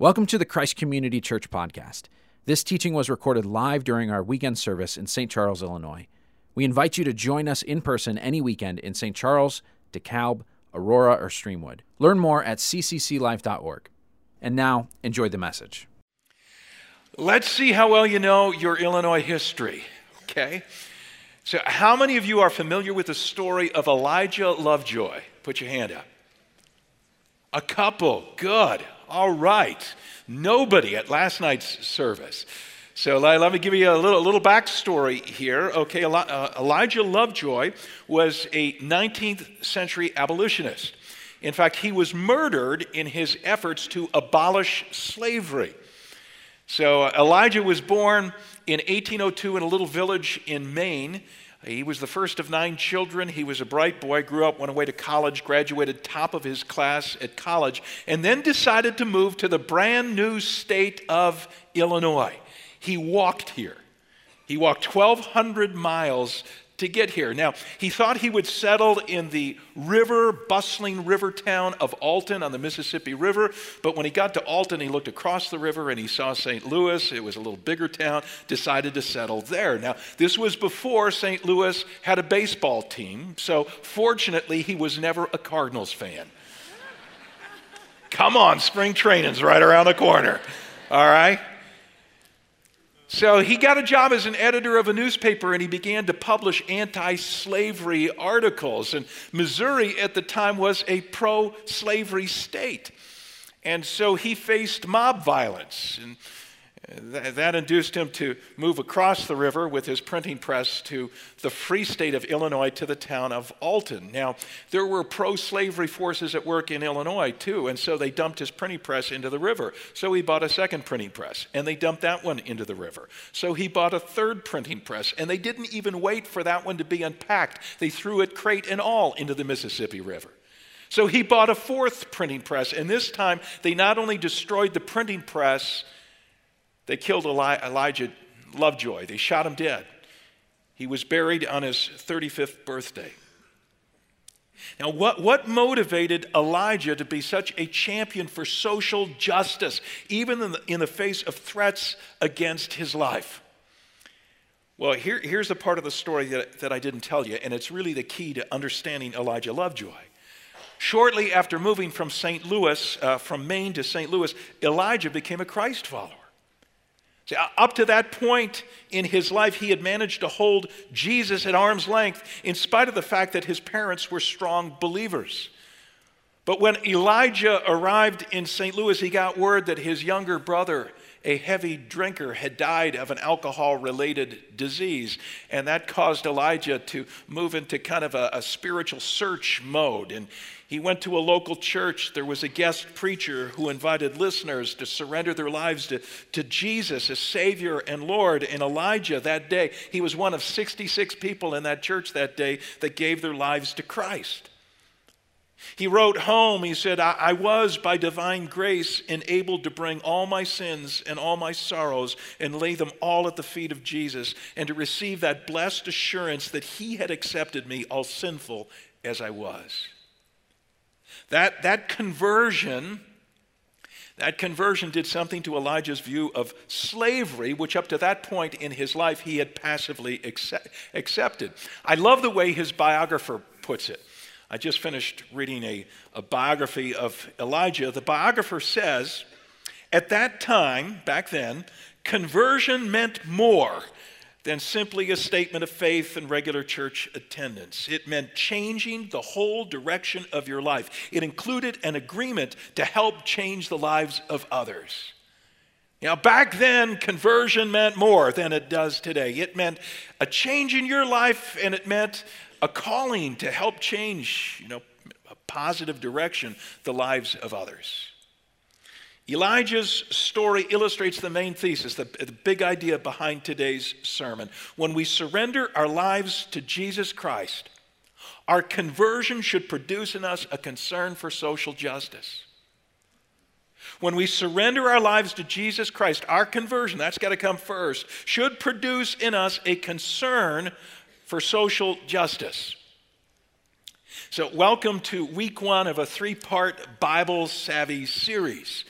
Welcome to the Christ Community Church podcast. This teaching was recorded live during our weekend service in St. Charles, Illinois. We invite you to join us in person any weekend in St. Charles, DeKalb, Aurora, or Streamwood. Learn more at ccclife.org. And now, enjoy the message. Let's see how well you know your Illinois history, okay? So, how many of you are familiar with the story of Elijah Lovejoy? Put your hand up. A couple, good. All right. Nobody at last night's service. So let me give you a little, little backstory here. Okay, uh, Elijah Lovejoy was a 19th century abolitionist. In fact, he was murdered in his efforts to abolish slavery. So Elijah was born in 1802 in a little village in Maine. He was the first of nine children. He was a bright boy, grew up, went away to college, graduated top of his class at college, and then decided to move to the brand new state of Illinois. He walked here. He walked 1,200 miles to get here. Now, he thought he would settle in the river, bustling river town of Alton on the Mississippi River, but when he got to Alton, he looked across the river and he saw St. Louis. It was a little bigger town, decided to settle there. Now, this was before St. Louis had a baseball team, so fortunately, he was never a Cardinals fan. Come on, spring training's right around the corner. All right? So he got a job as an editor of a newspaper and he began to publish anti slavery articles. And Missouri at the time was a pro slavery state. And so he faced mob violence. And that induced him to move across the river with his printing press to the free state of Illinois to the town of Alton. Now, there were pro slavery forces at work in Illinois too, and so they dumped his printing press into the river. So he bought a second printing press, and they dumped that one into the river. So he bought a third printing press, and they didn't even wait for that one to be unpacked. They threw it crate and all into the Mississippi River. So he bought a fourth printing press, and this time they not only destroyed the printing press, they killed Eli- Elijah Lovejoy, they shot him dead. He was buried on his 35th birthday. Now, what, what motivated Elijah to be such a champion for social justice, even in the, in the face of threats against his life? Well, here, here's the part of the story that, that I didn't tell you, and it's really the key to understanding Elijah Lovejoy. Shortly after moving from St. Louis, uh, from Maine to St. Louis, Elijah became a Christ follower. See, uh, up to that point in his life, he had managed to hold Jesus at arm's length in spite of the fact that his parents were strong believers. But when Elijah arrived in St. Louis, he got word that his younger brother, a heavy drinker, had died of an alcohol related disease. And that caused Elijah to move into kind of a, a spiritual search mode. And he went to a local church. There was a guest preacher who invited listeners to surrender their lives to, to Jesus as Savior and Lord. And Elijah, that day, he was one of 66 people in that church that day that gave their lives to Christ. He wrote home, he said, I, I, was by divine grace enabled to bring all my sins and all my sorrows and lay them all at the feet of Jesus and to receive that blessed assurance that he had accepted me, all sinful as I was. That, that conversion, that conversion did something to Elijah's view of slavery, which up to that point in his life he had passively accept, accepted. I love the way his biographer puts it. I just finished reading a, a biography of Elijah. The biographer says, at that time, back then, conversion meant more than simply a statement of faith and regular church attendance. It meant changing the whole direction of your life. It included an agreement to help change the lives of others. Now, back then, conversion meant more than it does today. It meant a change in your life, and it meant a calling to help change, you know, a positive direction, the lives of others. Elijah's story illustrates the main thesis, the, the, big idea behind today's sermon. When we surrender our lives to Jesus Christ, our conversion should produce in us a concern for social justice. When we surrender our lives to Jesus Christ, our conversion, that's got to come first, should produce in us a concern for social justice. So, welcome to week one of a three part Bible Savvy series.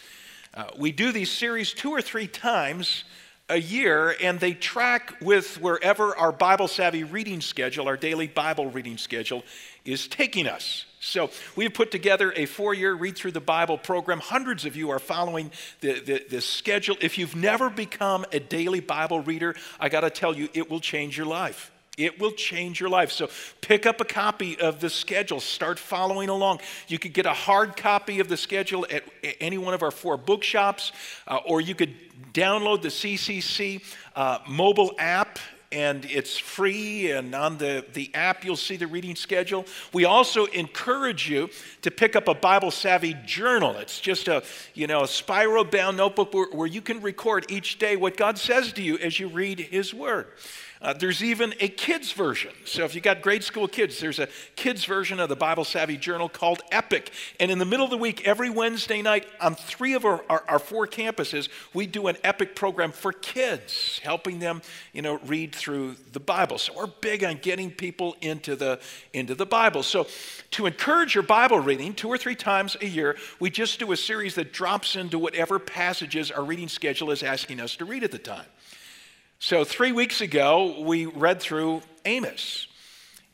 Uh, we do these series two or three times a year, and they track with wherever our Bible savvy reading schedule, our daily Bible reading schedule, is taking us. So we've put together a four year read through the Bible program. Hundreds of you are following the, the, the schedule. If you've never become a daily Bible reader, I got to tell you, it will change your life. It will change your life. So pick up a copy of the schedule. Start following along. You could get a hard copy of the schedule at any one of our four bookshops, uh, or you could download the CCC uh, mobile app and it's free and on the, the app you'll see the reading schedule we also encourage you to pick up a bible savvy journal it's just a you know a spiral bound notebook where, where you can record each day what god says to you as you read his word uh, there's even a kids version. So if you've got grade school kids, there's a kids version of the Bible Savvy Journal called Epic. And in the middle of the week, every Wednesday night, on three of our, our, our four campuses, we do an Epic program for kids, helping them, you know, read through the Bible. So we're big on getting people into the into the Bible. So to encourage your Bible reading, two or three times a year, we just do a series that drops into whatever passages our reading schedule is asking us to read at the time. So, three weeks ago, we read through Amos.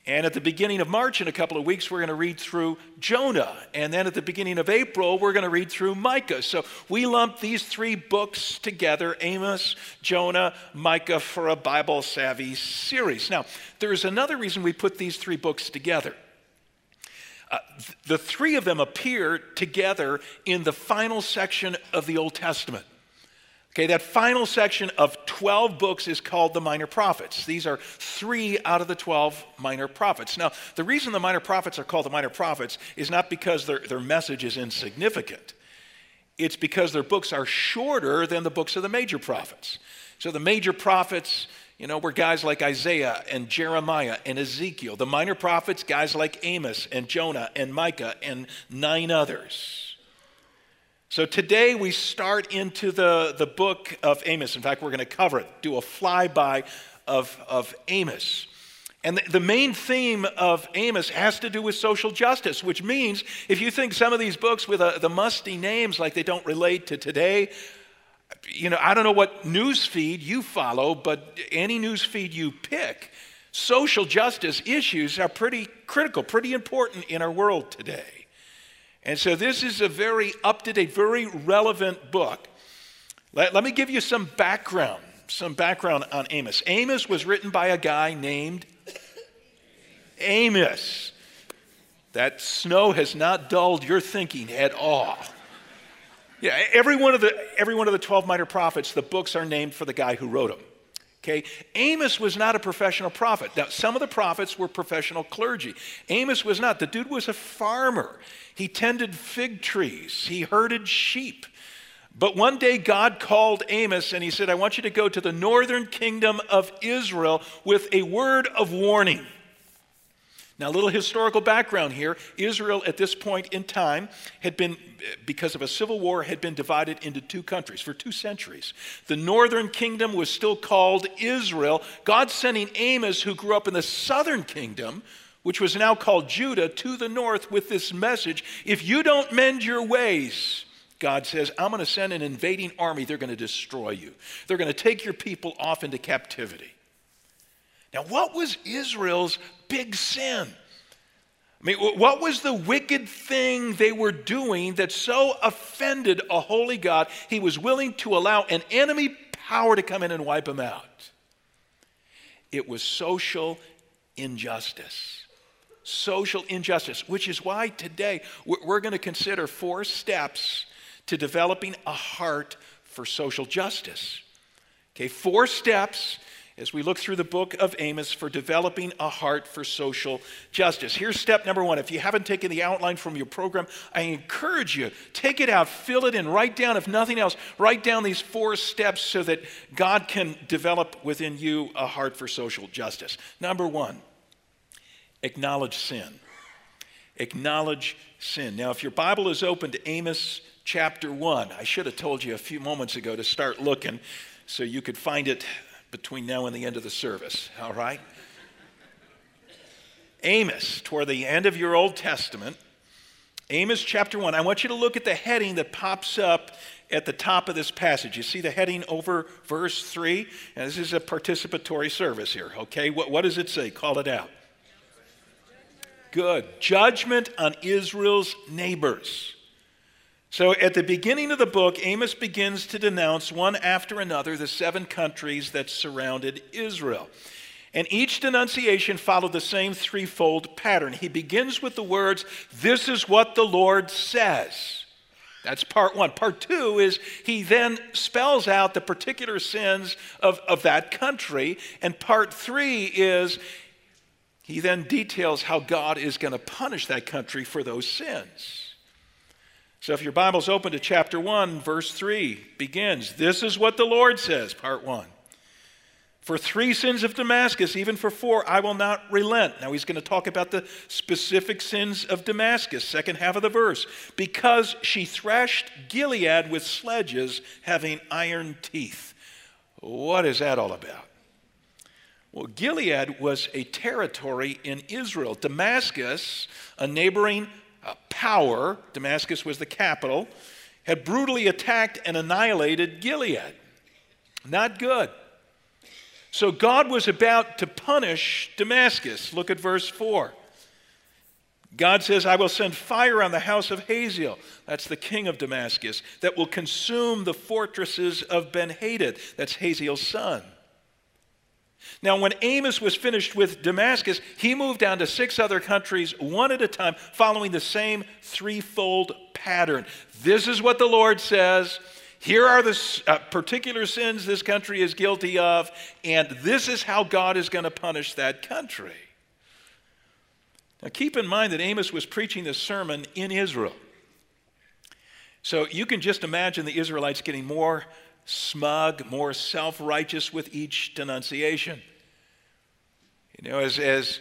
And at the beginning of March, in a couple of weeks, we're going to read through Jonah. And then at the beginning of April, we're going to read through Micah. So we lump these three books together Amos, Jonah, Micah for a Bible savvy series. Now, there's another reason we put these three books together. Uh, th- the three of them appear together in the final section of the Old Testament. Okay, that final section of 12 books is called the Minor Prophets. These are three out of the 12 minor prophets. Now, the reason the minor prophets are called the minor prophets is not because their, their message is insignificant, it's because their books are shorter than the books of the major prophets. So the major prophets, you know, were guys like Isaiah and Jeremiah and Ezekiel. The minor prophets, guys like Amos and Jonah and Micah and nine others. So today we start into the, the book of Amos. In fact, we're going to cover it, do a flyby of, of Amos. And the, main theme of Amos has to do with social justice, which means if you think some of these books with a, the musty names like they don't relate to today, you know, I don't know what news feed you follow, but any news feed you pick, social justice issues are pretty critical, pretty important in our world today. And so this is a very up to date, very relevant book. Let, let me give you some background, some background on Amos. Amos was written by a guy named Amos. That snow has not dulled your thinking at all. Yeah, every one of the every one of the 12 minor prophets, the books are named for the guy who wrote them. Okay, Amos was not a professional prophet. Now, some of the prophets were professional clergy. Amos was not. The dude was a farmer. He tended fig trees, he herded sheep. But one day God called Amos and he said, I want you to go to the northern kingdom of Israel with a word of warning. Now, a little historical background here. Israel, at this point in time, had been, because of a civil war, had been divided into two countries for two centuries. The northern kingdom was still called Israel. God sending Amos, who grew up in the southern kingdom, which was now called Judah, to the north with this message If you don't mend your ways, God says, I'm going to send an invading army. They're going to destroy you, they're going to take your people off into captivity. Now, what was Israel's big sin? I mean, what was the wicked thing they were doing that so offended a holy God, he was willing to allow an enemy power to come in and wipe them out? It was social injustice. Social injustice, which is why today we're going to consider four steps to developing a heart for social justice. Okay, four steps as we look through the book of Amos for developing a heart for social justice. Here's step number one. If you haven't taken the outline from your program, I encourage you, take it out, fill it in, write down, if nothing else, write down these four steps so that God can develop within you a heart for social justice. Number one, acknowledge sin. Acknowledge sin. Now, if your Bible is open to Amos chapter 1, I should have told you a few moments ago to start looking so you could find it between now and the end of the service, all right? Amos, toward the end of your Old Testament, Amos chapter 1. I want you to look at the heading that pops up at the top of this passage. You see the heading over verse 3? And this is a participatory service here, okay? What, what does it say? Call it out. Good. Judgment on Israel's neighbors. So at the beginning of the book, Amos begins to denounce one after another the seven countries that surrounded Israel. And each denunciation followed the same threefold pattern. He begins with the words, This is what the Lord says. That's part one. Part two is he then spells out the particular sins of, of that country. And part three is he then details how God is going to punish that country for those sins. So if your Bible's open to chapter 1, verse 3 begins This is what the Lord says, part 1. For three sins of Damascus, even for four, I will not relent. Now he's going to talk about the specific sins of Damascus, second half of the verse. Because she thrashed Gilead with sledges having iron teeth. What is that all about? Well, Gilead was a territory in Israel. Damascus, a neighboring power, Damascus was the capital, had brutally attacked and annihilated Gilead. Not good. So God was about to punish Damascus. Look at verse 4. God says, I will send fire on the house of Hazael, that's the king of Damascus, that will consume the fortresses of Ben Hadad, that's Hazael's son. Now, when Amos was finished with Damascus, he moved down to six other countries, one at a time, following the same threefold pattern. This is what the Lord says here are the uh, particular sins this country is guilty of, and this is how God is going to punish that country. Now, keep in mind that Amos was preaching this sermon in Israel. So you can just imagine the Israelites getting more smug, more self righteous with each denunciation. You know, as, as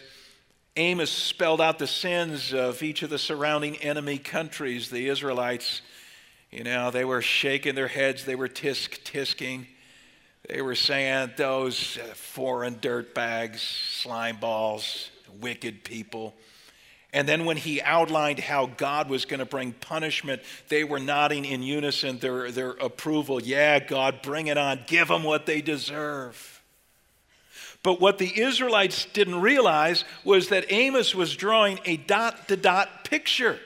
Amos spelled out the sins of each of the surrounding enemy countries, the Israelites you know, they were shaking their heads, they were tisk tisking. They were saying, those uh, foreign dirtbags, slime balls, wicked people. And then when he outlined how God was going to bring punishment, they were nodding in unison their, their approval. Yeah, God, bring it on. Give them what they deserve. But what the Israelites didn't realize was that Amos was drawing a dot to dot picture.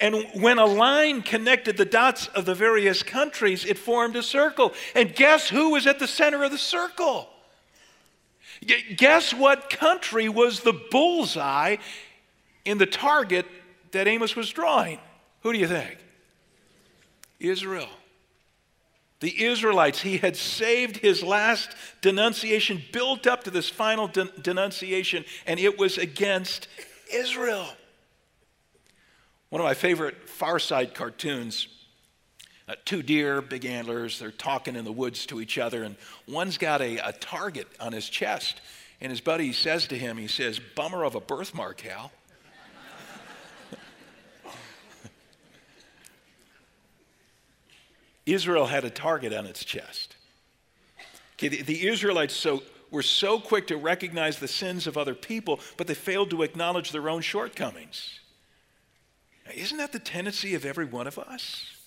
And when a line connected the dots of the various countries, it formed a circle. And guess who was at the center of the circle? Guess what country was the bullseye in the target that Amos was drawing? Who do you think? Israel. The Israelites, he had saved his last denunciation, built up to this final de- denunciation, and it was against Israel. One of my favorite Far Side cartoons uh, two deer, big antlers, they're talking in the woods to each other, and one's got a, a target on his chest. And his buddy says to him, he says, Bummer of a birthmark, Hal. Israel had a target on its chest. Okay, the, the Israelites so, were so quick to recognize the sins of other people, but they failed to acknowledge their own shortcomings. Isn't that the tendency of every one of us?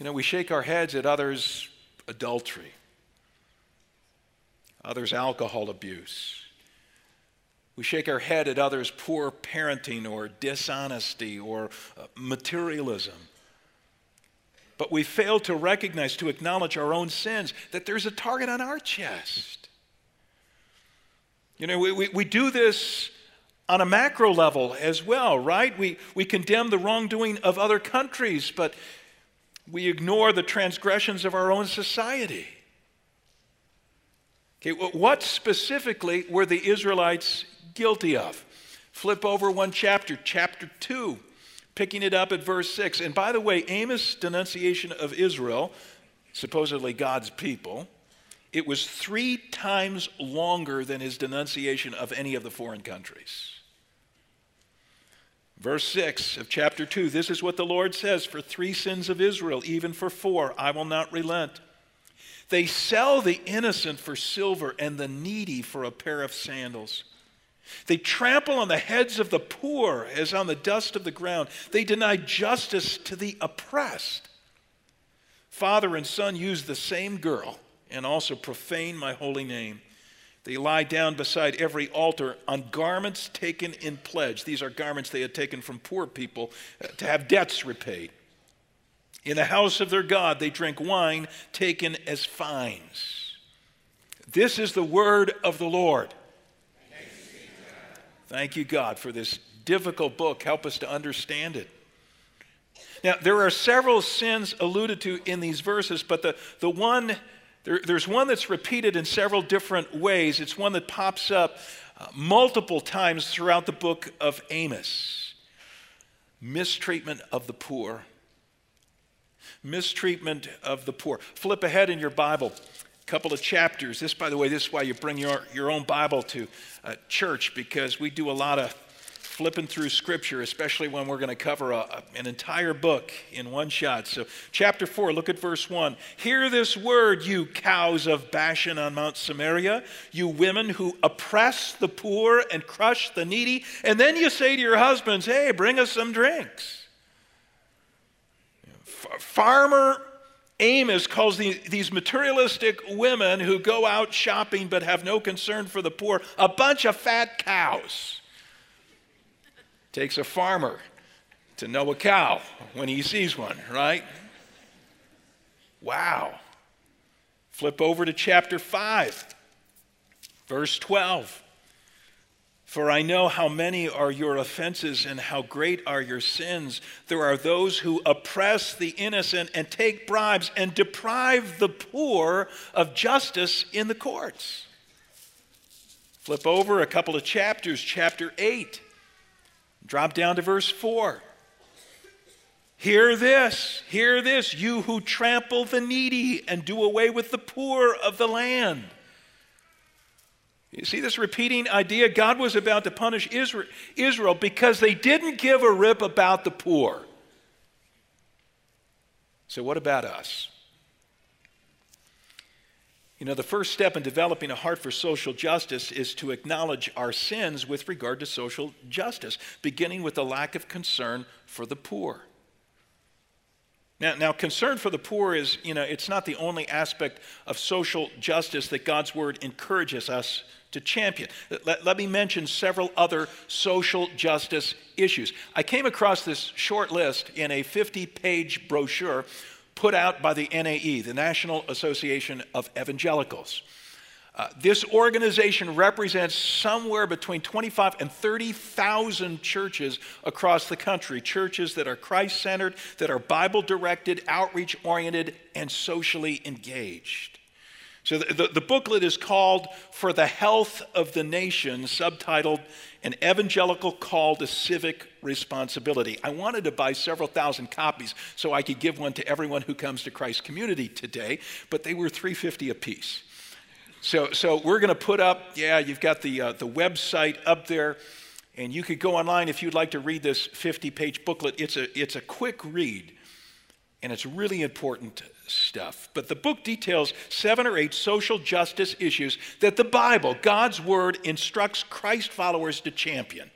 You know, we shake our heads at others' adultery, others' alcohol abuse. We shake our head at others' poor parenting or dishonesty or uh, materialism. But we fail to recognize, to acknowledge our own sins, that there's a target on our chest. You know, we, we, we do this on a macro level as well, right? We, we condemn the wrongdoing of other countries, but we ignore the transgressions of our own society. Okay, what specifically were the Israelites guilty of? Flip over one chapter, chapter 2, picking it up at verse 6. And by the way, Amos' denunciation of Israel, supposedly God's people, it was three times longer than his denunciation of any of the foreign countries. Verse 6 of chapter 2 this is what the Lord says For three sins of Israel, even for four, I will not relent. They sell the innocent for silver and the needy for a pair of sandals. They trample on the heads of the poor as on the dust of the ground. They deny justice to the oppressed. Father and son use the same girl and also profane my holy name. They lie down beside every altar on garments taken in pledge. These are garments they had taken from poor people uh, to have debts repaid. In the house of their God, they drink wine taken as fines. This is the word of the Lord. Thank you, God, for this difficult book. Help us to understand it. Now, there are several sins alluded to in these verses, but the, the one, there, there's one that's repeated in several different ways. It's one that pops up uh, multiple times throughout the book of Amos mistreatment of the poor. Mistreatment of the poor. Flip ahead in your Bible A couple of chapters. This, by the way, this is why you bring your, your own Bible to uh, church because we do a lot of flipping through Scripture, especially when we're going to cover a, an entire book in one shot. So, chapter 4, look at verse 1. Hear this word, you cows of Bashan on Mount Samaria, you women who oppress the poor and crush the needy. And then you say to your husbands, hey, bring us some drinks. Farmer Amos calls these materialistic women who go out shopping but have no concern for the poor a bunch of fat cows. Takes a farmer to know a cow when he sees one, right? Wow. Flip over to chapter 5, verse 12. For I know how many are your offenses and how great are your sins. There are those who oppress the innocent and take bribes and deprive the poor of justice in the courts. Flip over a couple of chapters, chapter 8. Drop down to verse 4. Hear this, hear this, you who trample the needy and do away with the poor of the land. You see this repeating idea? God was about to punish Israel because they didn't give a rip about the poor. So, what about us? You know, the first step in developing a heart for social justice is to acknowledge our sins with regard to social justice, beginning with the lack of concern for the poor. Now, now, concern for the poor is, you know, it's not the only aspect of social justice that God's word encourages us to champion. Let, let, me mention several other social justice issues. I came across this short list in a 50 page brochure put out by the NAE, the National Association of Evangelicals. Uh, this organization represents somewhere between 25 and 30,000 churches across the country, churches that are Christ centered, that are Bible directed, outreach oriented, and socially engaged. So the, the, the, booklet is called For the Health of the Nation, subtitled An Evangelical Call to Civic Responsibility. I wanted to buy several thousand copies so I could give one to everyone who comes to Christ Community today, but they were 350 apiece. So, so we're going to put up, yeah, you've got the, uh, the website up there, and you could go online if you'd like to read this 50 page booklet. It's a, it's a quick read, and it's really important stuff. But the book details seven or eight social justice issues that the Bible, God's Word, instructs Christ followers to champion.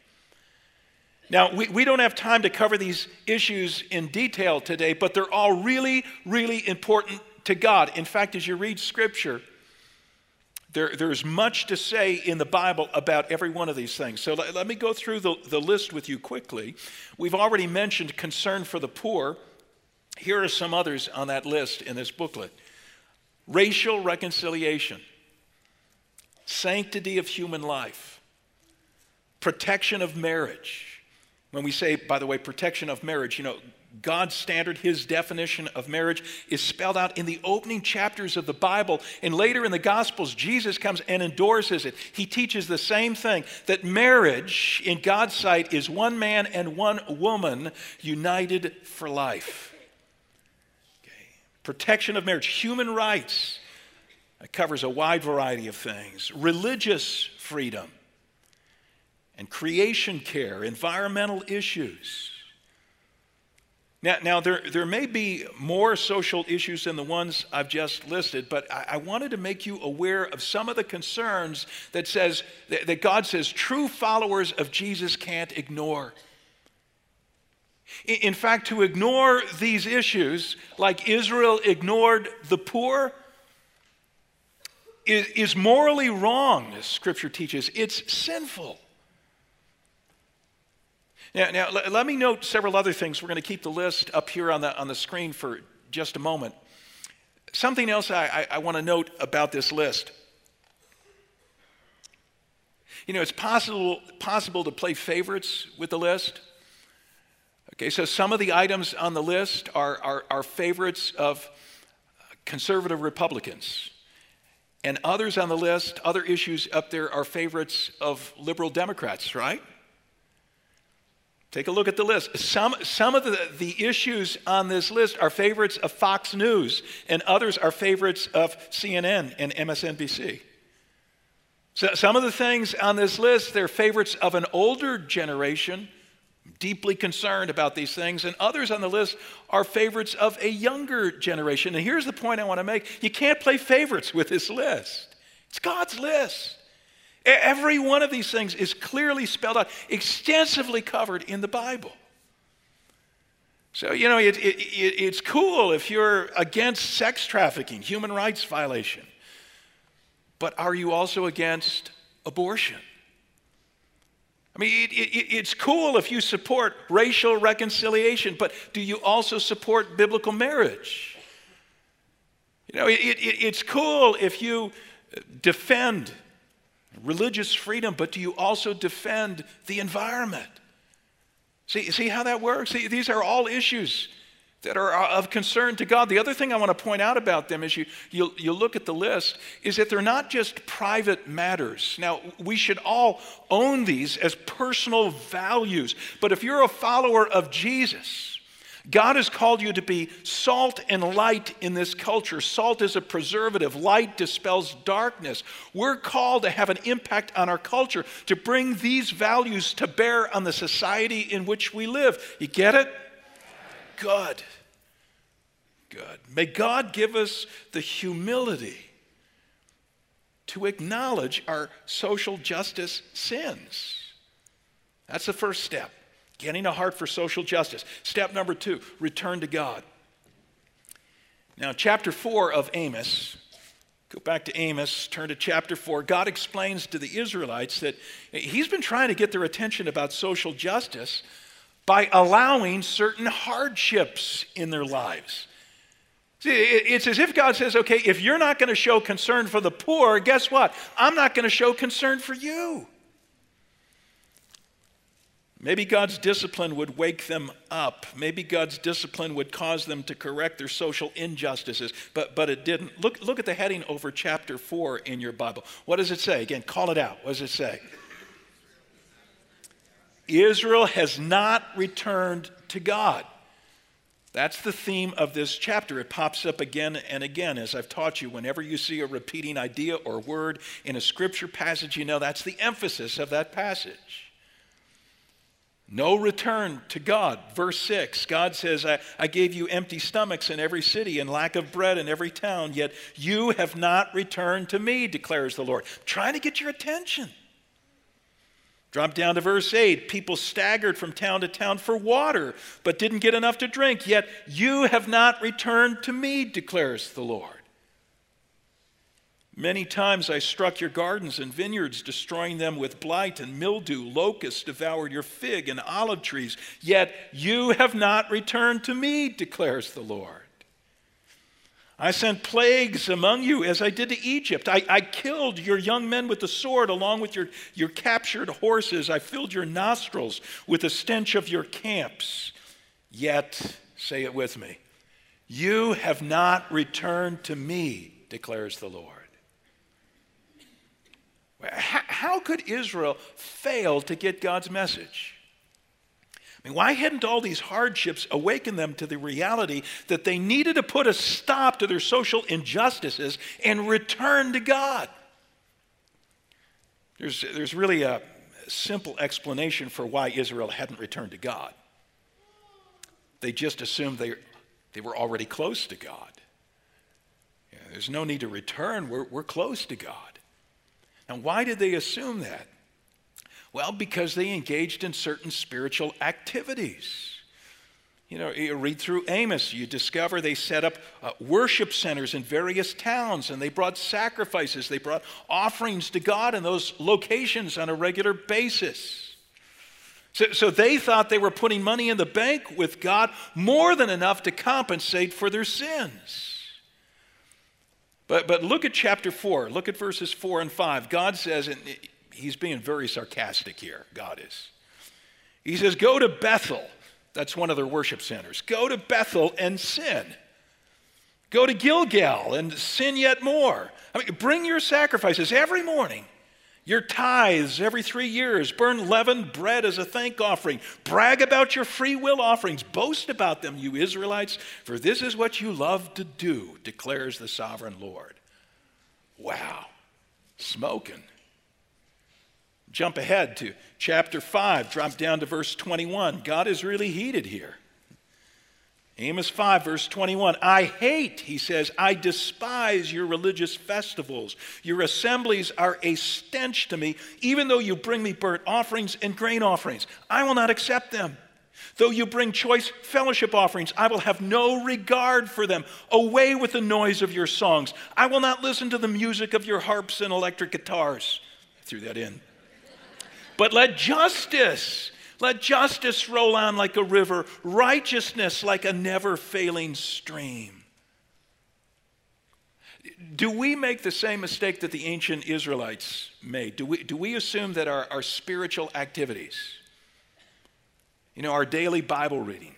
Now, we, we don't have time to cover these issues in detail today, but they're all really, really important to God. In fact, as you read Scripture, there, there's much to say in the Bible about every one of these things. So let, let me go through the, the list with you quickly. We've already mentioned concern for the poor. Here are some others on that list in this booklet racial reconciliation, sanctity of human life, protection of marriage. When we say, by the way, protection of marriage, you know, God's standard, his definition of marriage, is spelled out in the opening chapters of the Bible. And later in the Gospels, Jesus comes and endorses it. He teaches the same thing that marriage, in God's sight, is one man and one woman united for life. Protection of marriage, human rights. It covers a wide variety of things. Religious freedom and creation care, environmental issues Now, now there, there may be more social issues than the ones I've just listed, but I, I wanted to make you aware of some of the concerns that says that, that God says true followers of Jesus can't ignore. In, fact, to ignore these issues, like Israel ignored the poor, is, morally wrong, as Scripture teaches. It's sinful. Now, now let, let me note several other things. We're going to keep the list up here on the, on the screen for just a moment. Something else I, I, I want to note about this list. You know, it's possible, possible to play favorites with the list. Okay, so some of the items on the list are, are, are favorites of conservative Republicans. And others on the list, other issues up there, are favorites of liberal Democrats, right? Take a look at the list. Some, some of the, the issues on this list are favorites of Fox News, and others are favorites of CNN and MSNBC. So some of the things on this list, they're favorites of an older generation, deeply concerned about these things, and others on the list are favorites of a younger generation. And here's the point I want to make you can't play favorites with this list, it's God's list. Every one of these things is clearly spelled out, extensively covered in the Bible. So, you know, it, it, it, it's cool if you're against sex trafficking, human rights violation. But are you also against abortion? I mean, it's cool if you support racial reconciliation, but do you also support biblical marriage? You know, it's cool if you defend religious freedom, but do you also defend the environment? See, see how that works? See, these are all issues that are uh, of concern to God. The other thing I want to point out about them is you, you, you look at the list, is that they're not just private matters. Now, we should all own these as personal values, but if you're a follower of Jesus, God has called you to be salt and light in this culture. Salt is a preservative, light dispels darkness. We're called to have an impact on our culture, to bring these values to bear on the society in which we live. You get it? Good. Good. May God give us the humility to acknowledge our social justice sins. That's the first step. Getting a heart for social justice. Step number two return to God. Now, chapter four of Amos, go back to Amos, turn to chapter four. God explains to the Israelites that He's been trying to get their attention about social justice by allowing certain hardships in their lives. See, it's as if God says, okay, if you're not going to show concern for the poor, guess what? I'm not going to show concern for you. Maybe God's discipline would wake them up. Maybe God's discipline would cause them to correct their social injustices, but, but it didn't. Look, look at the heading over chapter 4 in your Bible. What does it say? Again, call it out. What does it say? Israel has not returned to God. That's the theme of this chapter. It pops up again and again, as I've taught you. Whenever you see a repeating idea or word in a scripture passage, you know that's the emphasis of that passage. No return to God. Verse 6 God says, I, I, gave you empty stomachs in every city and lack of bread in every town, yet you have not returned to me, declares the Lord. I'm trying to get your attention. Drop down to verse 8. People staggered from town to town for water, but didn't get enough to drink, yet you have not returned to me, declares the Lord. Many times I struck your gardens and vineyards, destroying them with blight and mildew. Locusts devoured your fig and olive trees, yet you have not returned to me, declares the Lord. I sent plagues among you as I did to Egypt. I, I, killed your young men with the sword along with your, your captured horses. I filled your nostrils with the stench of your camps. Yet, say it with me, you have not returned to me, declares the Lord. How could Israel fail to get God's message? I mean, why hadn't all these hardships awakened them to the reality that they needed to put a stop to their social injustices and return to God? There's, there's really a simple explanation for why Israel hadn't returned to God. they just assumed they, they were already close to God. Yeah, there's no need to return, we're, we're close to God. Now, why did they assume that? Well, because they engaged in certain spiritual activities. You know, you read through Amos, you discover they set up uh, worship centers in various towns and they brought sacrifices, they brought offerings to God in those locations on a regular basis. So, so they thought they were putting money in the bank with God more than enough to compensate for their sins. But, but look at chapter 4. Look at verses 4 and 5. God says, he's being very sarcastic here, God is. He says, Go to Bethel. That's one of their worship centers. Go to Bethel and sin. Go to Gilgal and sin yet more. I mean, bring your sacrifices every morning your tithes every three years. Burn leavened bread as a thank offering. Brag about your free will offerings. Boast about them, you Israelites, for this is what you love to do, declares the sovereign Lord. Wow, smoking. Jump ahead to chapter 5, drop down to verse 21. God is really heated here. Amos 5, verse 21. I hate, he says, I despise your religious festivals. Your assemblies are a stench to me, even though you bring me burnt offerings and grain offerings. I will not accept them. Though you bring choice fellowship offerings, I will have no regard for them. Away with the noise of your songs. I will not listen to the music of your harps and electric guitars. I threw that in. But let justice let justice roll on like a river, righteousness like a never failing stream. Do we make the same mistake that the ancient Israelites made? Do we, do we assume that our, our spiritual activities, you know, our daily Bible reading,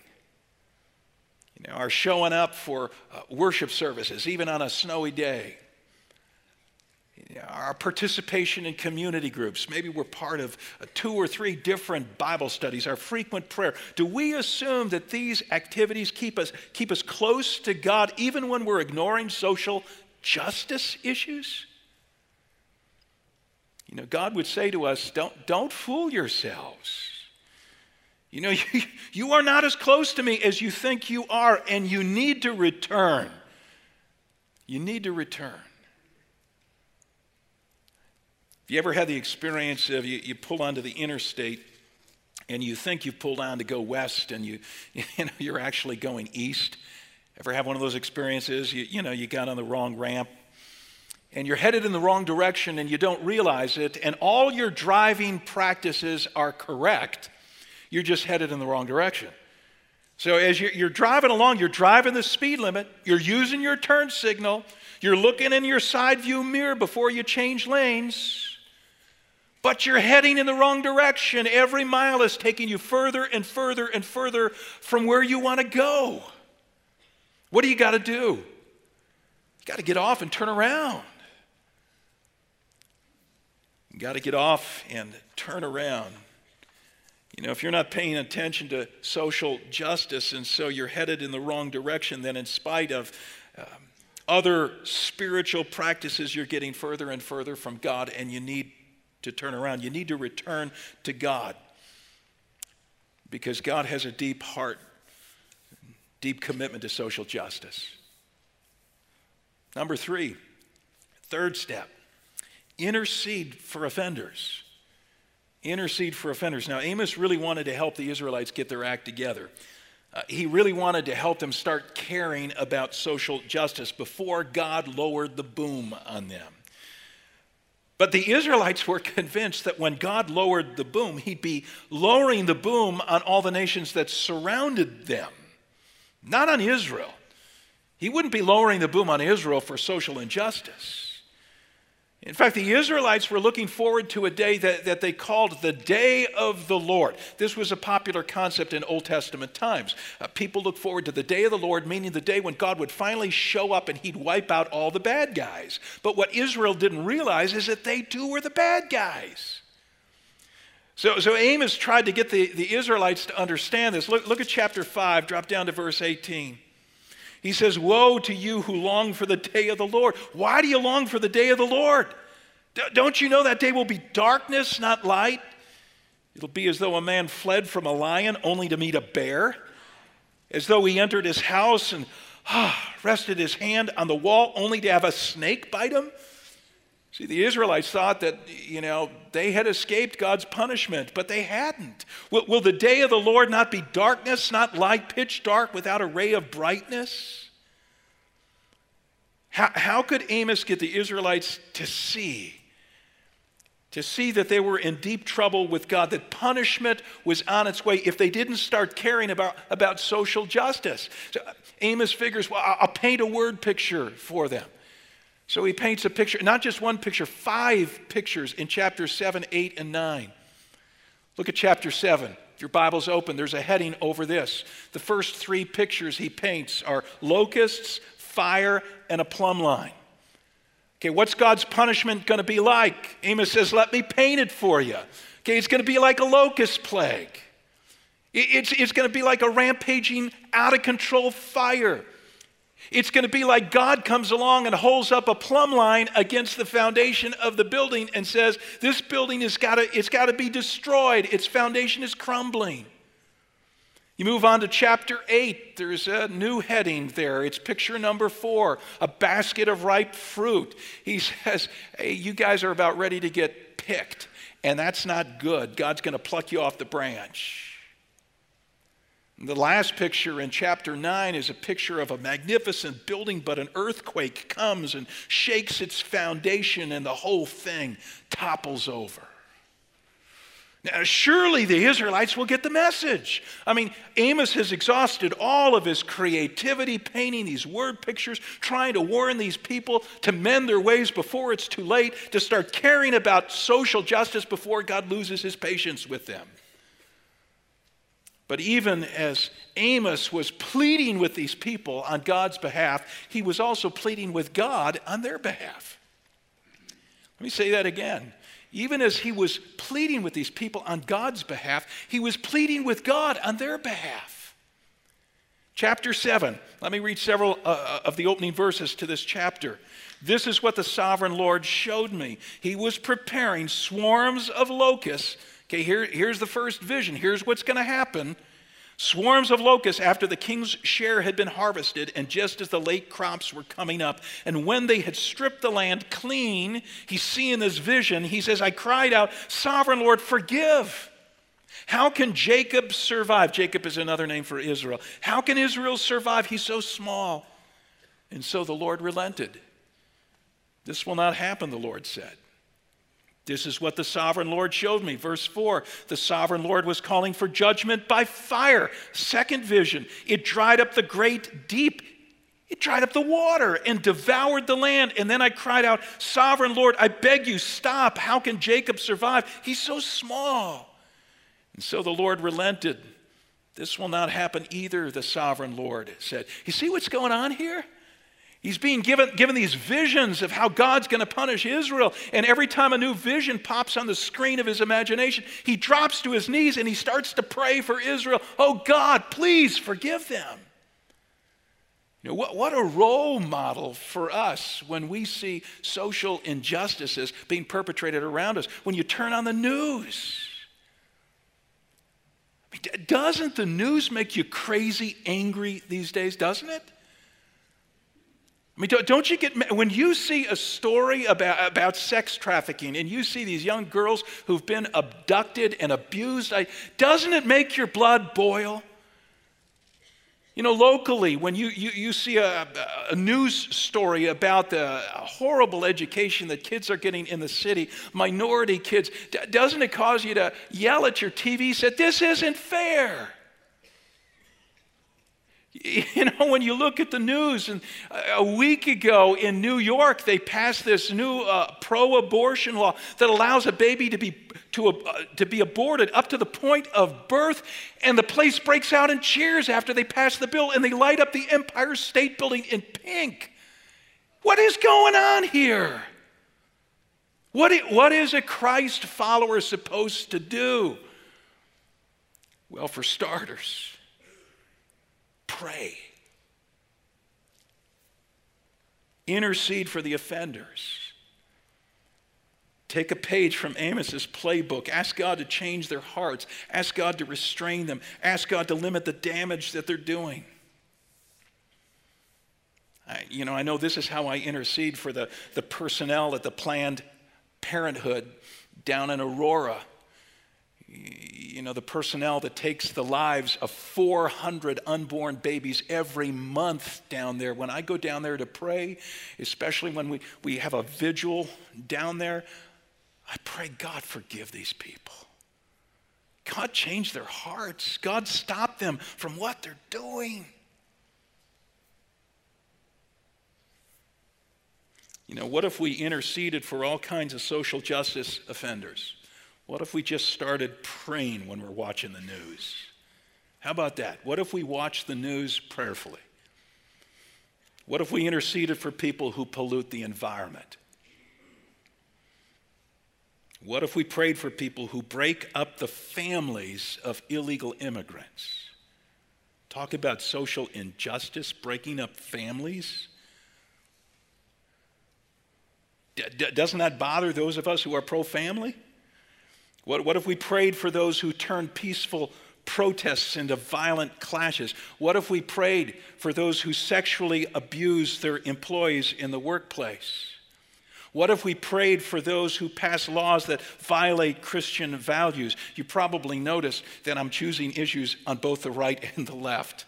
you know, our showing up for uh, worship services, even on a snowy day, our participation in community groups. Maybe we're part of uh, two or three different Bible studies, our frequent prayer. Do we assume that these activities keep us, keep us close to God even when we're ignoring social justice issues? You know, God would say to us, don't, don't fool yourselves. You know, you, you are not as close to me as you think you are, and you need to return. You need to return. Have you ever had the experience of you, you pull onto the interstate and you think you've pulled on to go west and you, you know, you're actually going east? Ever have one of those experiences? You, you know, you got on the wrong ramp and you're headed in the wrong direction and you don't realize it, and all your driving practices are correct. You're just headed in the wrong direction. So, as you're, driving along, you're driving the speed limit, you're using your turn signal, you're looking in your side view mirror before you change lanes, but you're heading in the wrong direction. Every mile is taking you further and further and further from where you want to go. What do you got to do? You got to get off and turn around. You got to get off and turn around. You know, if you're not paying attention to social justice and so you're headed in the wrong direction, then in spite of um, other spiritual practices, you're getting further and further from God, and you need to turn around. You need to return to God because God has a deep heart, deep commitment to social justice. Number three, third step intercede for offenders. Intercede for offenders. Now, Amos really wanted to help the Israelites get their act together. Uh, he really wanted to help them start caring about social justice before God lowered the boom on them. But the Israelites were convinced that when God lowered the boom, he'd be lowering the boom on all the nations that surrounded them, not on Israel. He wouldn't be lowering the boom on Israel for social injustice. In fact, the Israelites were looking forward to a day that, that they called the Day of the Lord. This was a popular concept in Old Testament times. Uh, people looked forward to the Day of the Lord, meaning the day when God would finally show up and he'd wipe out all the bad guys. But what Israel didn't realize is that they too were the bad guys. So, so Amos tried to get the, the Israelites to understand this. Look, look at chapter 5, drop down to verse 18. He says, Woe to you who long for the day of the Lord. Why do you long for the day of the Lord? D- don't you know that day will be darkness, not light? It'll be as though a man fled from a lion only to meet a bear. as though he entered his house and ah, rested his hand on the wall only to have a snake bite him? See, the Israelites thought that, you know, they had escaped God's punishment, but they hadn't. Will, will the day of the Lord not be darkness, not lie pitch dark without a ray of brightness? How, how could Amos get the Israelites to see? To see that they were in deep trouble with God, that punishment was on its way if they didn't start caring about, about social justice. So uh, Amos figures, well, I'll paint a word picture for them. So he paints a picture, not just one picture, five pictures in chapters 7, 8, and 9. Look at chapter 7. If your Bible's open, there's a heading over this. The first three pictures he paints are locusts, fire, and a plumb line. Okay, what's God's punishment going to be like? Amos says, Let me paint it for you. Okay, it's going to be like a locust plague. It's, it's going to be like a rampaging, out of control fire. It's going to be like God comes along and holds up a plumb line against the foundation of the building and says, This building has got to, it's got to be destroyed. Its foundation is crumbling. You move on to chapter 8, there's a new heading there. It's picture number four a basket of ripe fruit. He says, Hey, you guys are about ready to get picked, and that's not good. God's going to pluck you off the branch. The last picture in chapter 9 is a picture of a magnificent building, but an earthquake comes and shakes its foundation, and the whole thing topples over. Now, surely the Israelites will get the message. I mean, Amos has exhausted all of his creativity painting these word pictures, trying to warn these people to mend their ways before it's too late, to start caring about social justice before God loses his patience with them. But even as Amos was pleading with these people on God's behalf, he was also pleading with God on their behalf. Let me say that again. Even as he was pleading with these people on God's behalf, he was pleading with God on their behalf. Chapter 7, let me read several uh, uh of the opening verses to this chapter. This is what the sovereign Lord showed me. He was preparing swarms of locusts Okay, here, here's the first vision. Here's what's going to happen. Swarms of locusts after the king's share had been harvested, and just as the late crops were coming up, and when they had stripped the land clean, he's seeing this vision. He says, I cried out, Sovereign Lord, forgive. How can Jacob survive? Jacob is another name for Israel. How can Israel survive? He's so small. And so the Lord relented. This will not happen, the Lord said. This is what the sovereign Lord showed me. Verse 4 the sovereign Lord was calling for judgment by fire. Second vision, it dried up the great deep. It dried up the water and devoured the land. And then I cried out, Sovereign Lord, I beg you, stop. How can Jacob survive? He's so small. And so the Lord relented. This will not happen either, the sovereign Lord said. You see what's going on here? He's being given, given these visions of how God's going to punish Israel. And every time a new vision pops on the screen of his imagination, he drops to his knees and he starts to pray for Israel. Oh, God, please forgive them. You know, what, what a role model for us when we see social injustices being perpetrated around us. When you turn on the news, I mean, doesn't the news make you crazy angry these days, doesn't it? I mean, don't you get, when you see a story about, about sex trafficking and you see these young girls who've been abducted and abused, I, doesn't it make your blood boil? You know, locally, when you, you, you see a, a news story about the horrible education that kids are getting in the city, minority kids, doesn't it cause you to yell at your TV set, this isn't fair? You know, when you look at the news, and a week ago in New York, they passed this new uh, pro-abortion law that allows a baby to be to, uh, to be aborted up to the point of birth, and the place breaks out in cheers after they pass the bill, and they light up the Empire State Building in pink. What is going on here? What, what is a Christ follower supposed to do? Well, for starters pray. Intercede for the offenders. Take a page from Amos's playbook. Ask God to change their hearts. Ask God to restrain them. Ask God to limit the damage that they're doing. I, you know, I know this is how I intercede for the, the personnel at the Planned Parenthood down in Aurora. You know, the personnel that takes the lives of 400 unborn babies every month down there. When I go down there to pray, especially when we, we have a vigil down there, I pray, God, forgive these people. God, change their hearts. God, stop them from what they're doing. You know, what if we interceded for all kinds of social justice offenders? What if we just started praying when we're watching the news? How about that? What if we watched the news prayerfully? What if we interceded for people who pollute the environment? What if we prayed for people who break up the families of illegal immigrants? Talk about social injustice, breaking up families. D- doesn't that bother those of us who are pro family? What, what if we prayed for those who turn peaceful protests into violent clashes? What if we prayed for those who sexually abuse their employees in the workplace? What if we prayed for those who pass laws that violate Christian values? You probably notice that I'm choosing issues on both the right and the left.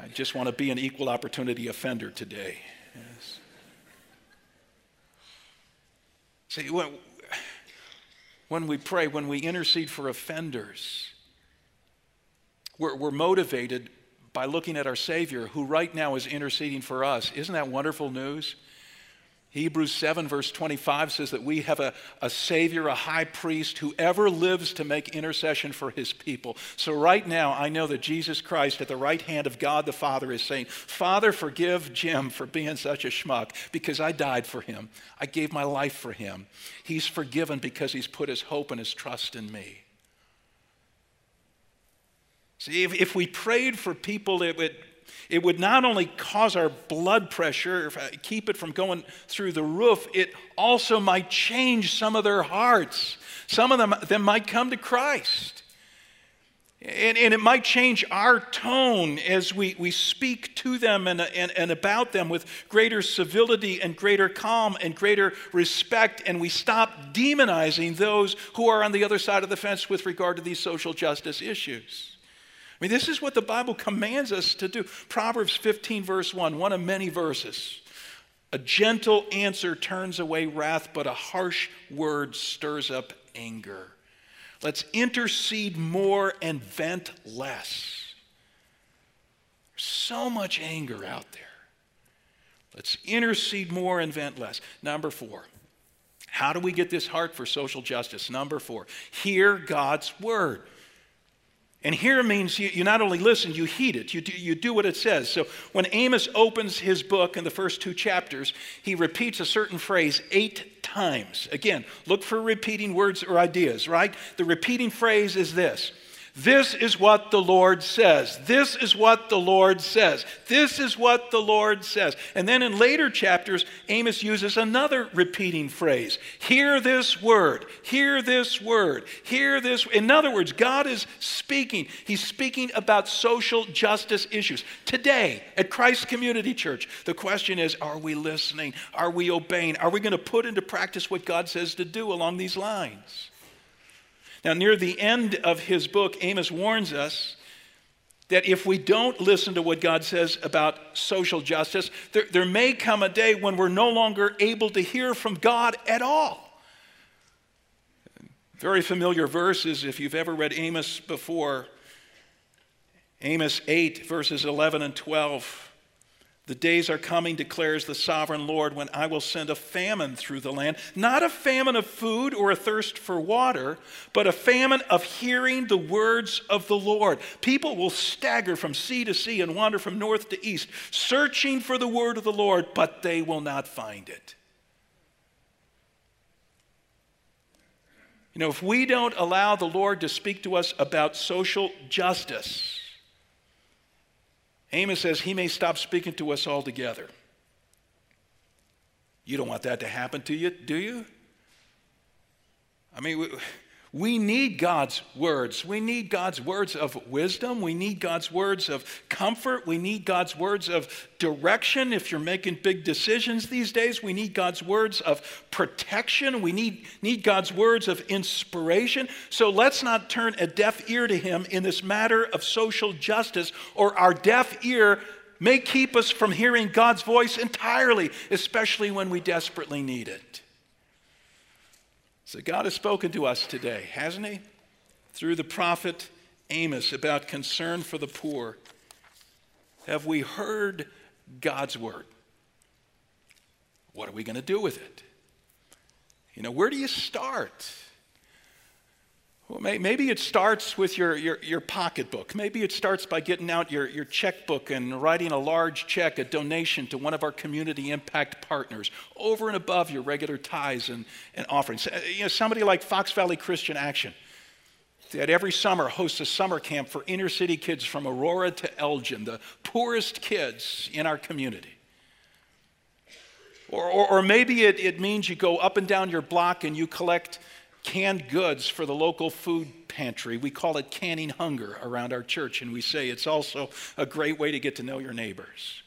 I just want to be an equal opportunity offender today. Yes. See, when we pray, when we intercede for offenders, we're, we're motivated by looking at our Savior who right now is interceding for us. Isn't that wonderful news? Hebrews 7, verse 25 says that we have a, a Savior, a high priest who ever lives to make intercession for his people. So, right now, I know that Jesus Christ at the right hand of God the Father is saying, Father, forgive Jim for being such a schmuck because I died for him. I gave my life for him. He's forgiven because he's put his hope and his trust in me. See, if, if we prayed for people, it would it would not only cause our blood pressure, keep it from going through the roof, it also might change some of their hearts. Some of them, them might come to Christ. And, and it might change our tone as we, we speak to them and, and, and about them with greater civility and greater calm and greater respect. And we stop demonizing those who are on the other side of the fence with regard to these social justice issues. I mean, this is what the Bible commands us to do. Proverbs 15, verse 1, one of many verses. A gentle answer turns away wrath, but a harsh word stirs up anger. Let's intercede more and vent less. There's so much anger out there. Let's intercede more and vent less. Number four, how do we get this heart for social justice? Number four, hear God's word. And hear means you, you, not only listen, you heed it. You do, you do what it says. So when Amos opens his book in the first two chapters, he repeats a certain phrase eight times. Again, look for repeating words or ideas, right? The repeating phrase is this this is what the Lord says. This is what the Lord says. This is what the Lord says. And then in later chapters, Amos uses another repeating phrase Hear this word, hear this word, hear this. In other words, God is speaking. He's speaking about social justice issues. Today, at Christ Community Church, the question is are we listening? Are we obeying? Are we going to put into practice what God says to do along these lines? Now, near the end of his book, Amos warns us that if we don't listen to what God says about social justice, there, there may come a day when we're no longer able to hear from God at all. Very familiar verses, if you've ever read Amos before. Amos 8, verses 11 and 12. The days are coming, declares the sovereign Lord, when I will send a famine through the land. Not a famine of food or a thirst for water, but a famine of hearing the words of the Lord. People will stagger from sea to sea and wander from north to east, searching for the word of the Lord, but they will not find it. You know, if we don't allow the Lord to speak to us about social justice, Amos says he may stop speaking to us altogether. You don't want that to happen to you, do you? I mean, we, need God's words. We need God's words of wisdom. We need God's words of comfort. We need God's words of direction. If you're making big decisions these days, we need God's words of protection. We need, need God's words of inspiration. So let's not turn a deaf ear to Him in this matter of social justice, or our deaf ear may keep us from hearing God's voice entirely, especially when we desperately need it. So God has spoken to us today, hasn't He? Through the prophet Amos about concern for the poor. Have we heard God's word? What are we going to do with it? You know, where do you start? Well, maybe it starts with your, your, your, pocketbook. Maybe it starts by getting out your, your checkbook and writing a large check, a donation to one of our community impact partners, over and above your regular tithes and, and offerings. Uh, you know, somebody like Fox Valley Christian Action that every summer hosts a summer camp for inner city kids from Aurora to Elgin, the poorest kids in our community. Or, or, or maybe it, it means you go up and down your block and you collect canned goods for the local food pantry. We call it canning hunger around our church, and we say it's also a great way to get to know your neighbors.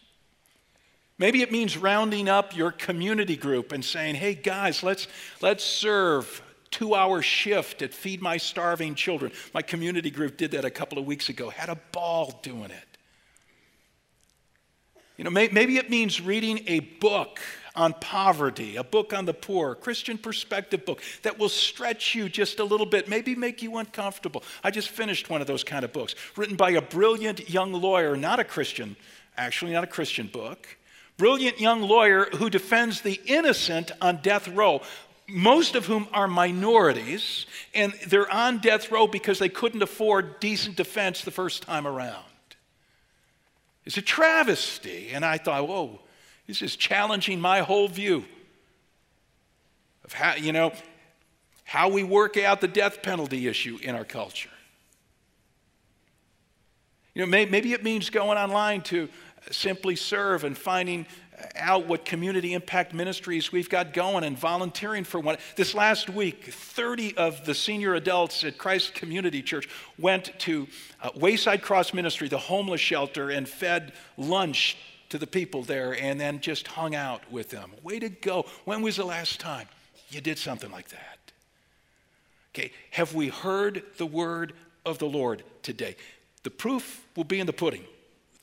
Maybe it means rounding up your community group and saying, hey guys, let's, let's serve two hour shift at Feed My Starving Children. My community group did that a couple of weeks ago, had a ball doing it. You know, maybe it means reading a book on poverty, a book on the poor, a Christian perspective book that will stretch you just a little bit, maybe make you uncomfortable. I just finished one of those kind of books, written by a brilliant young lawyer, not a Christian, actually, not a Christian book. Brilliant young lawyer who defends the innocent on death row, most of whom are minorities, and they're on death row because they couldn't afford decent defense the first time around. It's a travesty. And I thought, whoa, this is challenging my whole view of how, you know, how we work out the death penalty issue in our culture. You know, maybe it means going online to simply serve and finding out what community impact ministries we've got going and volunteering for one. This last week, 30 of the senior adults at Christ Community Church went to uh, Wayside Cross Ministry, the homeless shelter, and fed lunch to the people there and then just hung out with them. Way to go. When was the last time you did something like that? Okay, have we heard the word of the Lord today? The proof will be in the pudding.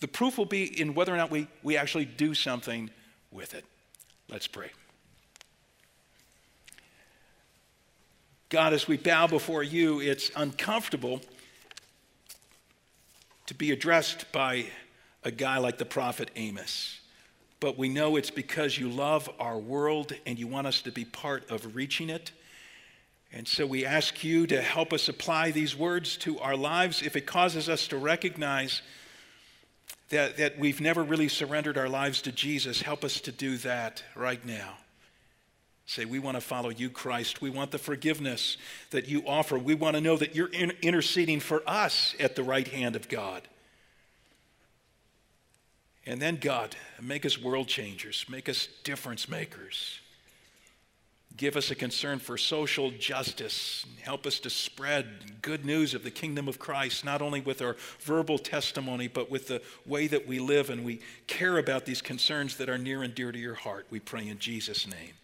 The proof will be in whether or not we, we actually do something with it. Let's pray. God, as we bow before you, it's uncomfortable to be addressed by a guy like the prophet Amos. But we know it's because you love our world and you want us to be part of reaching it. And so we ask you to help us apply these words to our lives if it causes us to recognize that, that we've never really surrendered our lives to Jesus. Help us to do that right now. Say, we want to follow you, Christ. We want the forgiveness that you offer. We want to know that you're interceding for us at the right hand of God. And then, God, make us world changers, make us difference makers. Give us a concern for social justice. Help us to spread good news of the kingdom of Christ, not only with our verbal testimony, but with the way that we live and we care about these concerns that are near and dear to your heart. We pray in Jesus' name.